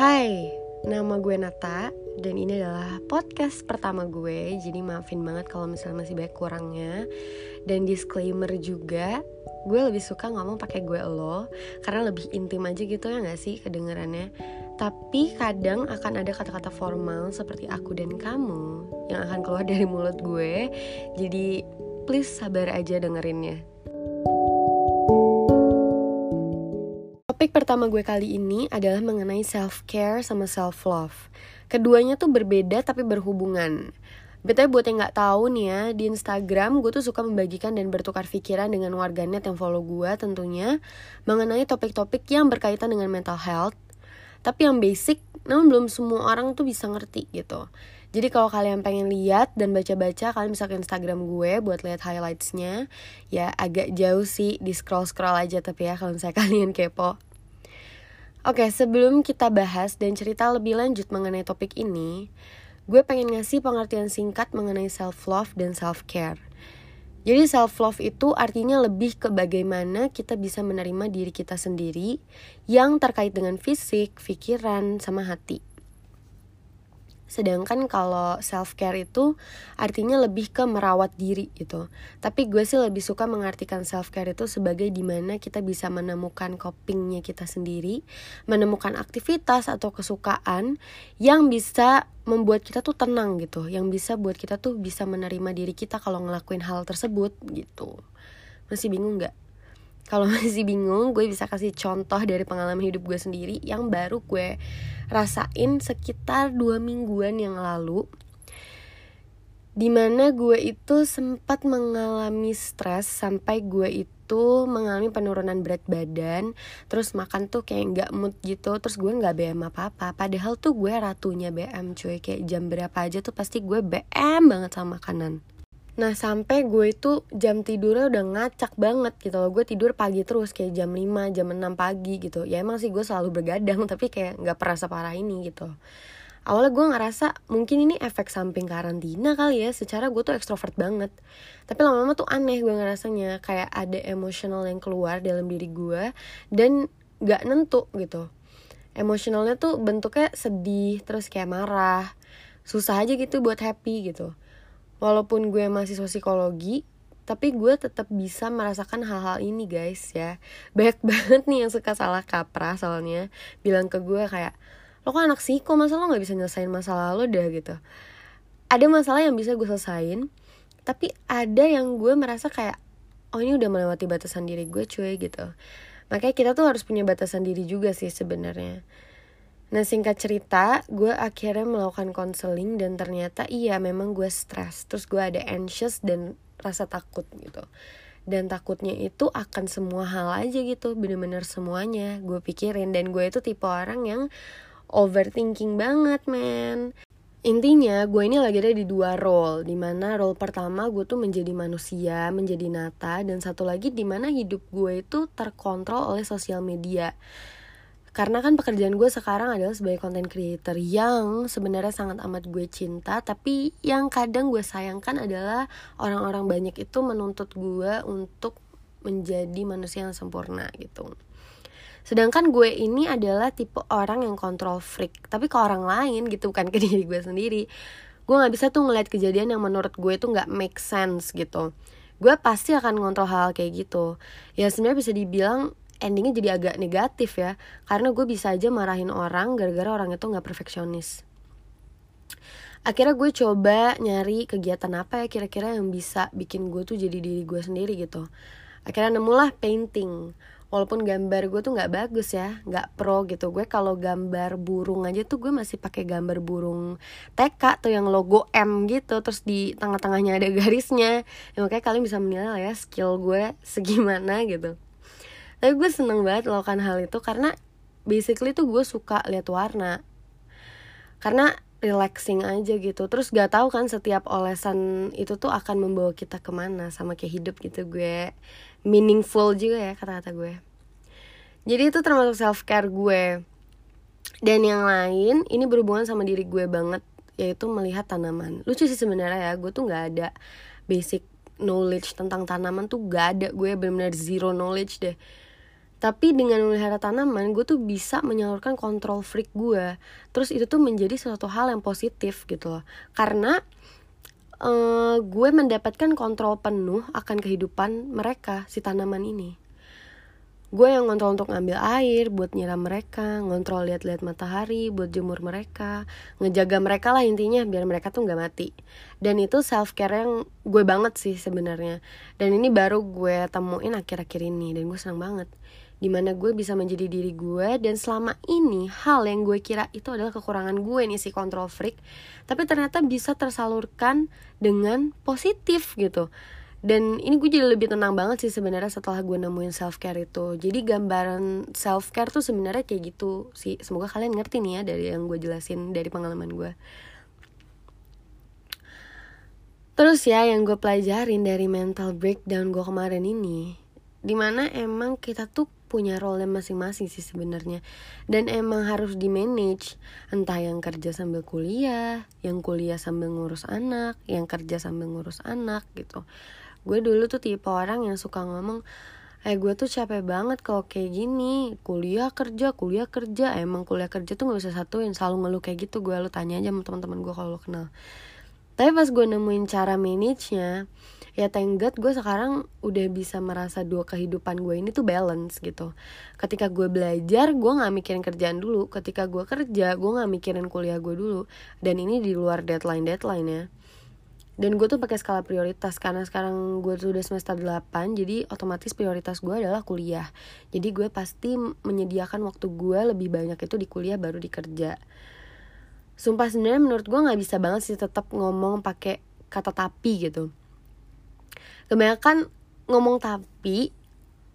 Hai, nama gue Nata dan ini adalah podcast pertama gue. Jadi maafin banget kalau misalnya masih banyak kurangnya. Dan disclaimer juga, gue lebih suka ngomong pakai gue lo karena lebih intim aja gitu ya nggak sih kedengarannya. Tapi kadang akan ada kata-kata formal seperti aku dan kamu yang akan keluar dari mulut gue. Jadi please sabar aja dengerinnya. Topik pertama gue kali ini adalah mengenai self-care sama self-love. Keduanya tuh berbeda tapi berhubungan. Betulnya buat yang gak tahu nih ya, di Instagram gue tuh suka membagikan dan bertukar pikiran dengan warganet yang follow gue tentunya mengenai topik-topik yang berkaitan dengan mental health. Tapi yang basic, namun belum semua orang tuh bisa ngerti gitu. Jadi kalau kalian pengen lihat dan baca-baca, kalian bisa ke Instagram gue buat lihat highlightsnya. Ya agak jauh sih, di scroll-scroll aja tapi ya kalau misalnya kalian kepo. Oke, sebelum kita bahas dan cerita lebih lanjut mengenai topik ini, gue pengen ngasih pengertian singkat mengenai self-love dan self-care. Jadi self-love itu artinya lebih ke bagaimana kita bisa menerima diri kita sendiri yang terkait dengan fisik, pikiran, sama hati. Sedangkan kalau self care itu artinya lebih ke merawat diri gitu. Tapi gue sih lebih suka mengartikan self care itu sebagai di mana kita bisa menemukan copingnya kita sendiri, menemukan aktivitas atau kesukaan yang bisa membuat kita tuh tenang gitu, yang bisa buat kita tuh bisa menerima diri kita kalau ngelakuin hal tersebut gitu. Masih bingung nggak? Kalau masih bingung gue bisa kasih contoh dari pengalaman hidup gue sendiri yang baru gue rasain sekitar dua mingguan yang lalu di mana gue itu sempat mengalami stres sampai gue itu mengalami penurunan berat badan terus makan tuh kayak nggak mood gitu terus gue nggak BM apa apa padahal tuh gue ratunya BM cuy. Kayak jam berapa aja tuh pasti gue BM banget sama makanan Nah sampai gue itu jam tidurnya udah ngacak banget gitu loh. Gue tidur pagi terus kayak jam 5, jam 6 pagi gitu. Ya emang sih gue selalu bergadang tapi kayak gak pernah separah ini gitu. Awalnya gue ngerasa mungkin ini efek samping karantina kali ya. Secara gue tuh ekstrovert banget. Tapi lama-lama tuh aneh gue ngerasanya. Kayak ada emosional yang keluar dalam diri gue Dan gak nentu gitu. Emosionalnya tuh bentuknya sedih Terus kayak marah. Susah aja gitu buat happy gitu walaupun gue masih psikologi tapi gue tetap bisa merasakan hal-hal ini guys ya. Banyak banget nih yang suka salah kaprah soalnya. Bilang ke gue kayak lo kan anak siko masa lo nggak bisa nyelesain masalah lo dah gitu. Ada masalah yang bisa gue selesain tapi ada yang gue merasa kayak oh ini udah melewati batasan diri gue cuy gitu. Makanya kita tuh harus punya batasan diri juga sih sebenarnya Nah singkat cerita, gue akhirnya melakukan konseling dan ternyata iya memang gue stres. Terus gue ada anxious dan rasa takut gitu. Dan takutnya itu akan semua hal aja gitu, bener-bener semuanya gue pikirin. Dan gue itu tipe orang yang overthinking banget men. Intinya gue ini lagi ada di dua role Di mana role pertama gue tuh menjadi manusia, menjadi nata Dan satu lagi di mana hidup gue itu terkontrol oleh sosial media karena kan pekerjaan gue sekarang adalah sebagai content creator yang sebenarnya sangat amat gue cinta tapi yang kadang gue sayangkan adalah orang-orang banyak itu menuntut gue untuk menjadi manusia yang sempurna gitu. Sedangkan gue ini adalah tipe orang yang kontrol freak tapi ke orang lain gitu bukan ke diri gue sendiri. Gue nggak bisa tuh ngeliat kejadian yang menurut gue tuh nggak make sense gitu. Gue pasti akan ngontrol hal, hal kayak gitu. Ya sebenarnya bisa dibilang endingnya jadi agak negatif ya. Karena gue bisa aja marahin orang gara-gara orang itu nggak perfeksionis. Akhirnya gue coba nyari kegiatan apa ya kira-kira yang bisa bikin gue tuh jadi diri gue sendiri gitu. Akhirnya nemulah painting. Walaupun gambar gue tuh nggak bagus ya nggak pro gitu. Gue kalau gambar burung aja tuh gue masih pakai gambar burung TK tuh yang logo M gitu. Terus di tengah-tengahnya ada garisnya. Ya, makanya kalian bisa menilai ya skill gue segimana gitu tapi gue seneng banget melakukan hal itu karena basically tuh gue suka lihat warna. Karena relaxing aja gitu. Terus gak tahu kan setiap olesan itu tuh akan membawa kita ke mana sama kayak hidup gitu gue. Meaningful juga ya kata-kata gue. Jadi itu termasuk self care gue. Dan yang lain ini berhubungan sama diri gue banget yaitu melihat tanaman. Lucu sih sebenarnya ya gue tuh nggak ada basic knowledge tentang tanaman tuh gak ada. Gue benar-benar zero knowledge deh tapi dengan memelihara tanaman gue tuh bisa menyalurkan kontrol freak gue terus itu tuh menjadi suatu hal yang positif gitu loh. Karena uh, gue mendapatkan kontrol penuh akan kehidupan mereka si tanaman ini. Gue yang ngontrol untuk ngambil air buat nyiram mereka ngontrol lihat-lihat matahari buat jemur mereka ngejaga mereka lah intinya biar mereka tuh nggak mati. Dan itu self care yang gue banget sih sebenarnya. Dan ini baru gue temuin akhir-akhir ini dan gue senang banget di mana gue bisa menjadi diri gue dan selama ini hal yang gue kira itu adalah kekurangan gue nih si control freak tapi ternyata bisa tersalurkan dengan positif gitu. Dan ini gue jadi lebih tenang banget sih sebenarnya setelah gue nemuin self care itu. Jadi gambaran self care tuh sebenarnya kayak gitu sih. Semoga kalian ngerti nih ya dari yang gue jelasin dari pengalaman gue. Terus ya yang gue pelajarin dari mental breakdown gue kemarin ini di mana emang kita tuh punya role masing-masing sih sebenarnya. Dan emang harus di manage entah yang kerja sambil kuliah yang kuliah sambil ngurus anak yang kerja sambil ngurus anak gitu. Gue dulu tuh tipe orang yang suka ngomong eh gue tuh capek banget kalau kayak gini. Kuliah kerja kuliah kerja. Emang kuliah kerja tuh gak bisa satuin selalu ngeluh kayak gitu. Gue lu tanya aja sama teman-teman gue kalau lo kenal. Tapi pas gue nemuin cara manage nya ya thank God gue sekarang udah bisa merasa dua kehidupan gue ini tuh balance gitu. Ketika gue belajar gue nggak mikirin kerjaan dulu. Ketika gue kerja gue nggak mikirin kuliah gue dulu. Dan ini di luar deadline deadline ya dan gue tuh pakai skala prioritas karena sekarang gue tuh udah semester 8 jadi otomatis prioritas gue adalah kuliah. Jadi gue pasti menyediakan waktu gue lebih banyak itu di kuliah baru di kerja. Sumpah sebenarnya menurut gue nggak bisa banget sih tetap ngomong pakai kata tapi gitu kebanyakan ngomong tapi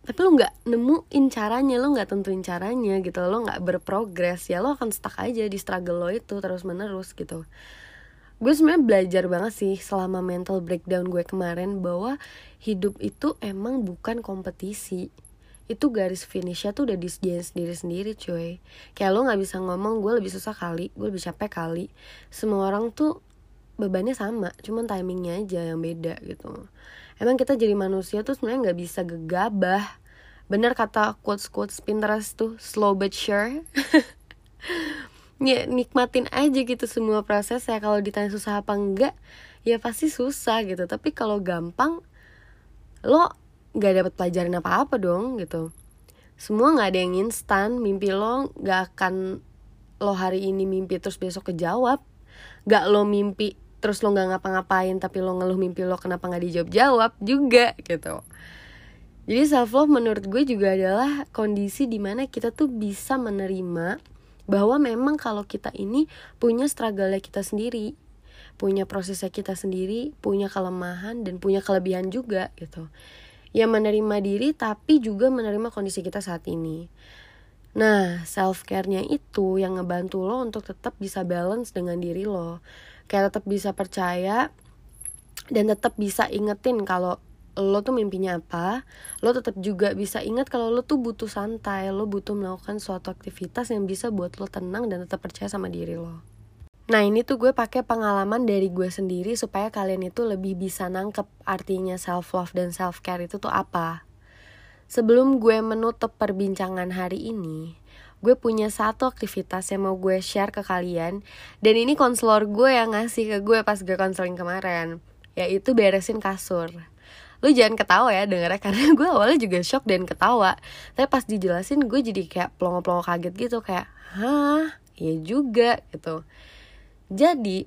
tapi lo nggak nemuin caranya lo nggak tentuin caranya gitu lo nggak berprogres ya lo akan stuck aja di struggle lo itu terus menerus gitu. Gue sebenarnya belajar banget sih selama mental breakdown gue kemarin bahwa hidup itu emang bukan kompetisi. Itu garis finishnya tuh udah di sendiri sendiri cuy. Kayak lo nggak bisa ngomong gue lebih susah kali gue lebih capek kali. Semua orang tuh bebannya sama cuman timingnya aja yang beda gitu emang kita jadi manusia tuh sebenarnya nggak bisa gegabah. Bener kata quotes quotes Pinterest tuh slow but sure. Ya nikmatin aja gitu semua proses ya kalau ditanya susah apa enggak ya pasti susah gitu. Tapi kalau gampang lo nggak dapat pelajaran apa apa dong gitu. Semua nggak ada yang instan. Mimpi lo nggak akan lo hari ini mimpi terus besok kejawab. Nggak lo mimpi terus lo nggak ngapa-ngapain tapi lo ngeluh mimpi lo kenapa nggak dijawab jawab juga gitu. Jadi self love menurut gue juga adalah kondisi di mana kita tuh bisa menerima bahwa memang kalau kita ini punya struggle kita sendiri punya prosesnya kita sendiri punya kelemahan dan punya kelebihan juga gitu. Ya menerima diri tapi juga menerima kondisi kita saat ini. Nah, self care-nya itu yang ngebantu lo untuk tetap bisa balance dengan diri lo. Kayak tetap bisa percaya dan tetap bisa ingetin kalau lo tuh mimpinya apa lo tetap juga bisa ingat kalau lo tuh butuh santai lo butuh melakukan suatu aktivitas yang bisa buat lo tenang dan tetap percaya sama diri lo Nah ini tuh gue pakai pengalaman dari gue sendiri supaya kalian itu lebih bisa nangkep artinya self love dan self care itu tuh apa. Sebelum gue menutup perbincangan hari ini, gue punya satu aktivitas yang mau gue share ke kalian. Dan ini konselor gue yang ngasih ke gue pas gue konseling kemarin, yaitu beresin kasur. Lu jangan ketawa ya dengarnya karena gue awalnya juga shock dan ketawa. Tapi pas dijelasin gue jadi kayak plongo-plongo kaget gitu. Kayak hah? Iya juga gitu. Jadi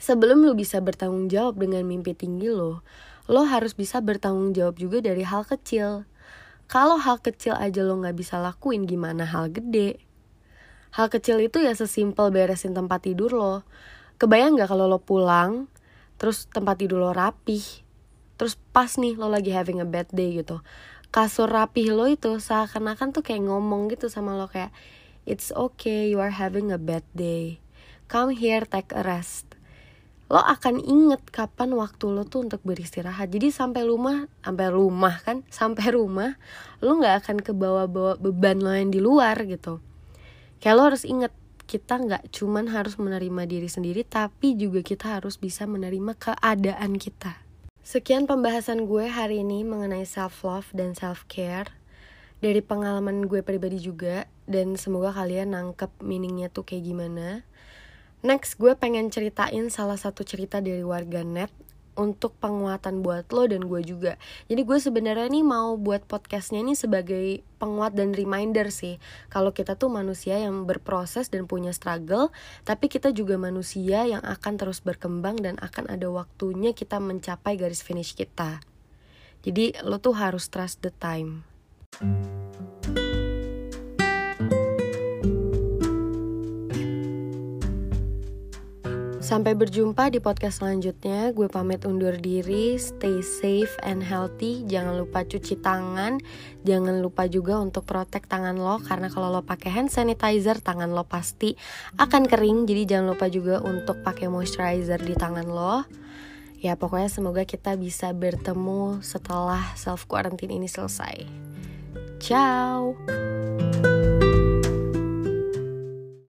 sebelum lu bisa bertanggung jawab dengan mimpi tinggi lo lo harus bisa bertanggung jawab juga dari hal kecil kalau hal kecil aja lo nggak bisa lakuin gimana hal gede? Hal kecil itu ya sesimpel beresin tempat tidur lo. Kebayang nggak kalau lo pulang terus tempat tidur lo rapih? Terus pas nih lo lagi having a bad day gitu. Kasur rapih lo itu seakan-akan tuh kayak ngomong gitu sama lo kayak it's okay you are having a bad day. Come here take a rest lo akan inget kapan waktu lo tuh untuk beristirahat jadi sampai rumah sampai rumah kan sampai rumah lo nggak akan kebawa-bawa beban lo yang di luar gitu kayak lo harus inget kita nggak cuman harus menerima diri sendiri tapi juga kita harus bisa menerima keadaan kita Sekian pembahasan gue hari ini mengenai self love dan self care. dari pengalaman gue pribadi juga dan semoga kalian nangkep meaningnya tuh kayak gimana. Next, gue pengen ceritain salah satu cerita dari warga net untuk penguatan buat lo dan gue juga. Jadi gue sebenarnya nih mau buat podcastnya ini sebagai penguat dan reminder sih. Kalau kita tuh manusia yang berproses dan punya struggle, tapi kita juga manusia yang akan terus berkembang dan akan ada waktunya kita mencapai garis finish kita. Jadi lo tuh harus trust the time. Sampai berjumpa di podcast selanjutnya. Gue pamit undur diri. Stay safe and healthy. Jangan lupa cuci tangan. Jangan lupa juga untuk protek tangan lo karena kalau lo pakai hand sanitizer, tangan lo pasti akan kering. Jadi jangan lupa juga untuk pakai moisturizer di tangan lo. Ya pokoknya semoga kita bisa bertemu setelah self quarantine ini selesai. Ciao.